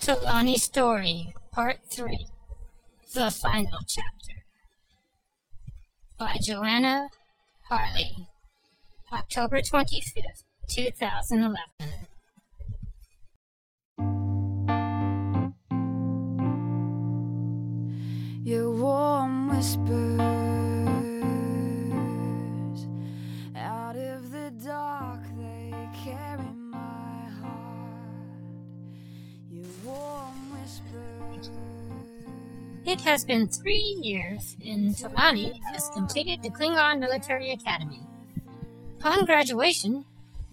Telani Story, Part 3 The Final Chapter by Joanna Harley, October 25th, 2011. Your warm whispers It has been three years and Telani has completed the Klingon Military Academy. Upon graduation,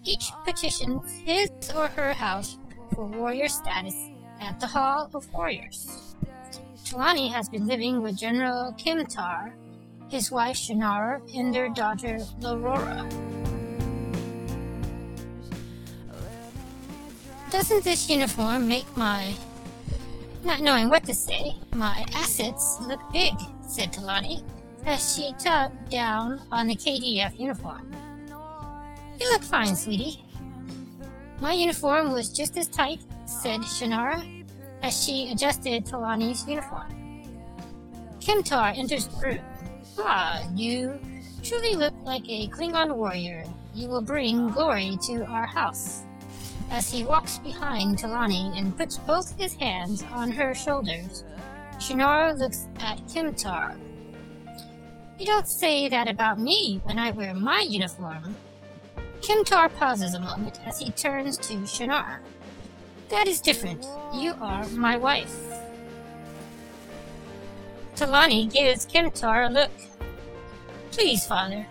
each petitions his or her house for warrior status at the Hall of Warriors. Talani has been living with General Kimtar, his wife Shannara, and their daughter Laurora. Doesn't this uniform make my not knowing what to say, my assets look big, said Telani, as she tugged down on the KDF uniform. You look fine, sweetie. My uniform was just as tight, said Shannara, as she adjusted Telani's uniform. Kimtar enters the room. Ah, you truly look like a Klingon warrior. You will bring glory to our house as he walks behind Telani and puts both his hands on her shoulders. Shannara looks at Kimtar. You don't say that about me when I wear my uniform. Kimtar pauses a moment as he turns to Shannara. That is different. You are my wife. Telani gives Kimtar a look. Please, father.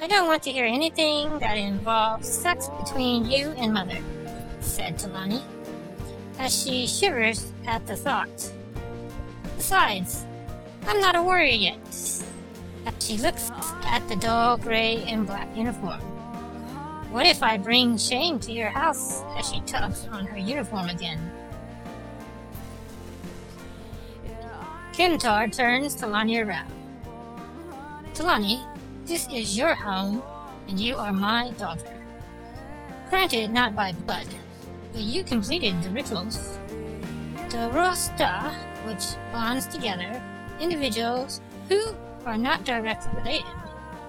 I don't want to hear anything that involves sex between you and mother said Telani, as she shivers at the thought. Besides, I'm not a warrior yet. As she looks at the dull gray and black uniform. What if I bring shame to your house? As she tugs on her uniform again. Kimtar turns Telani around. Telani, this is your home, and you are my daughter. Granted, not by blood, you completed the rituals. The Rosta, which bonds together individuals who are not directly related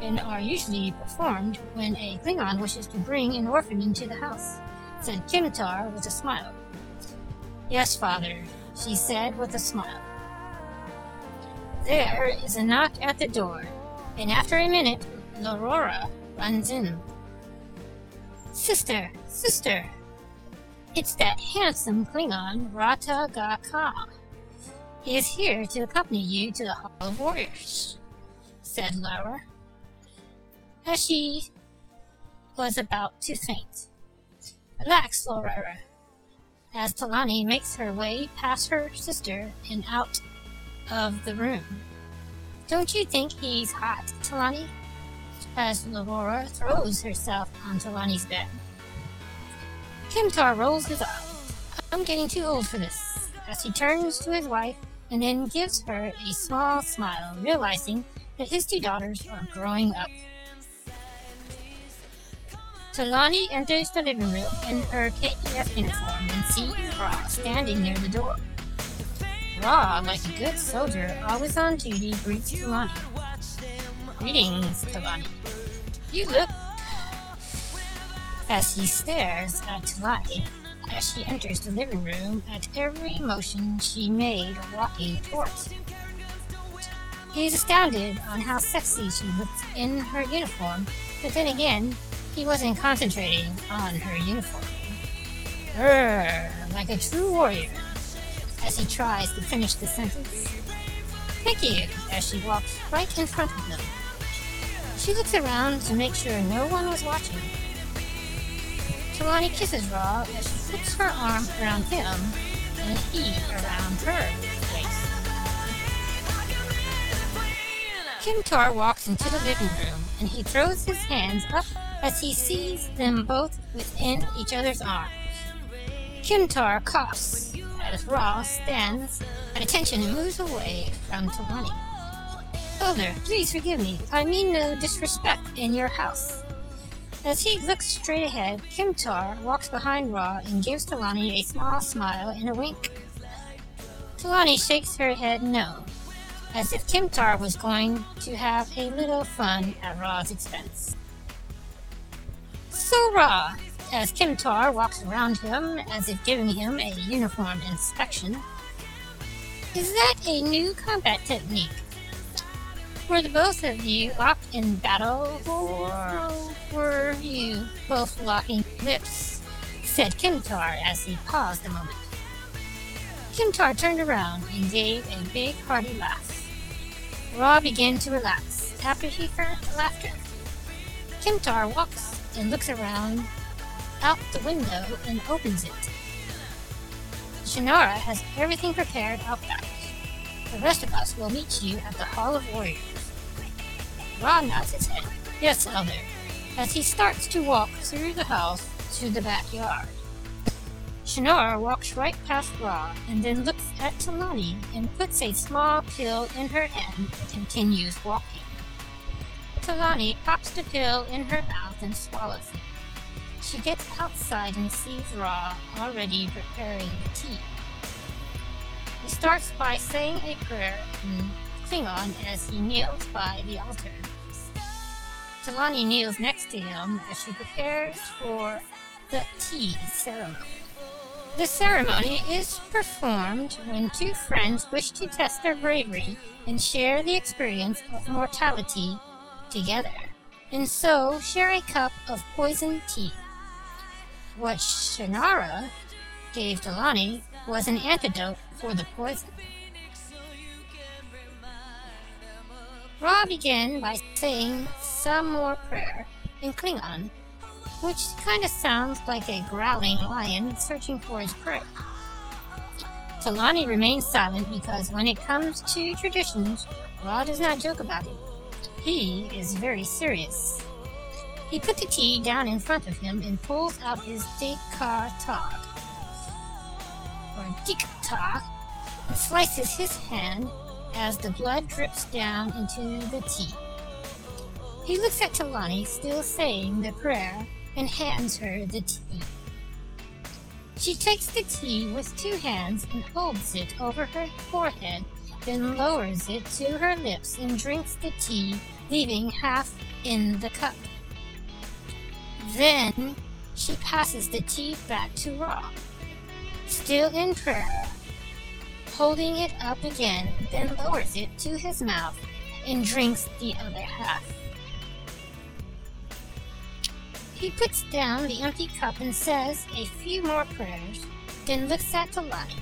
and are usually performed when a Klingon wishes to bring an orphan into the house, said Kimtar with a smile. Yes, father, she said with a smile. There is a knock at the door, and after a minute, Laurora runs in. Sister, sister, it's that handsome Klingon, Rata Ga. He is here to accompany you to the Hall of Warriors, said Laura, as she was about to faint. Relax, Laura, as Telani makes her way past her sister and out of the room. Don't you think he's hot, Telani? As Laura throws herself on Telani's bed. Kimtar rolls his eyes. I'm getting too old for this. As he turns to his wife and then gives her a small smile, realizing that his two daughters are growing up. Telani enters the living room in her KDF uniform and sees Ra standing near the door. Ra, like a good soldier, always on duty, greets Telani. Greetings, Telani. You look as he stares at Telani as she enters the living room at every motion she made walking towards him. He is astounded on how sexy she looks in her uniform, but then again, he wasn't concentrating on her uniform. Grrr, like a true warrior, as he tries to finish the sentence. Thank you, as she walks right in front of them. She looks around to make sure no one was watching. Telani kisses she puts her arm around him and he around her waist. Kimtar walks into the living room and he throws his hands up as he sees them both within each other's arms. Kimtar coughs as Ra stands at attention and moves away from Telani. Elder, please forgive me. I mean no disrespect in your house. As he looks straight ahead, Kimtar walks behind Ra and gives Telani a small smile and a wink. Telani shakes her head no, as if Kimtar was going to have a little fun at Ra's expense. So Ra, as Kimtar walks around him as if giving him a uniform inspection, is that a new combat technique? Were the both of you locked in battle, or were you both locking lips? said Kimtar as he paused a moment. Kimtar turned around and gave a big hearty laugh. Ra began to relax after he heard the laughter. Kimtar walks and looks around out the window and opens it. Shannara has everything prepared out back. The rest of us will meet you at the Hall of Warriors. Ra nods his head. Yes, Elder, as he starts to walk through the house to the backyard. Shannara walks right past Ra and then looks at Telani and puts a small pill in her hand and continues walking. Telani pops the pill in her mouth and swallows it. She gets outside and sees Ra already preparing the tea. He starts by saying a prayer in Klingon as he kneels by the altar. Telani kneels next to him as she prepares for the tea ceremony. The ceremony is performed when two friends wish to test their bravery and share the experience of mortality together, and so share a cup of poison tea. What Shannara gave Telani was an antidote for the poison. Ra began by saying some more prayer in Klingon, which kind of sounds like a growling lion searching for his prey. Telani remains silent because when it comes to traditions, Ra does not joke about it. He is very serious. He put the tea down in front of him and pulls out his Dekar Tog, or Diktar, and slices his hand as the blood drips down into the tea. He looks at Telani, still saying the prayer, and hands her the tea. She takes the tea with two hands and holds it over her forehead, then lowers it to her lips and drinks the tea, leaving half in the cup. Then she passes the tea back to Ra, still in prayer, holding it up again, then lowers it to his mouth and drinks the other half. He puts down the empty cup and says a few more prayers, then looks at the light.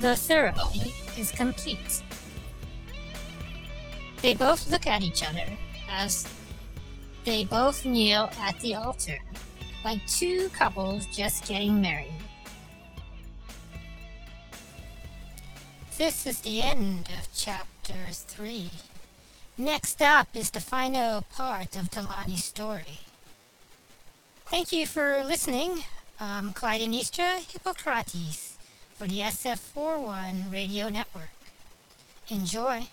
The ceremony is complete. They both look at each other as they both kneel at the altar, like two couples just getting married. This is the end of chapter 3. Next up is the final part of Telani's story. Thank you for listening. I'm Clytemnestra Hippocrates for the SF41 Radio Network. Enjoy.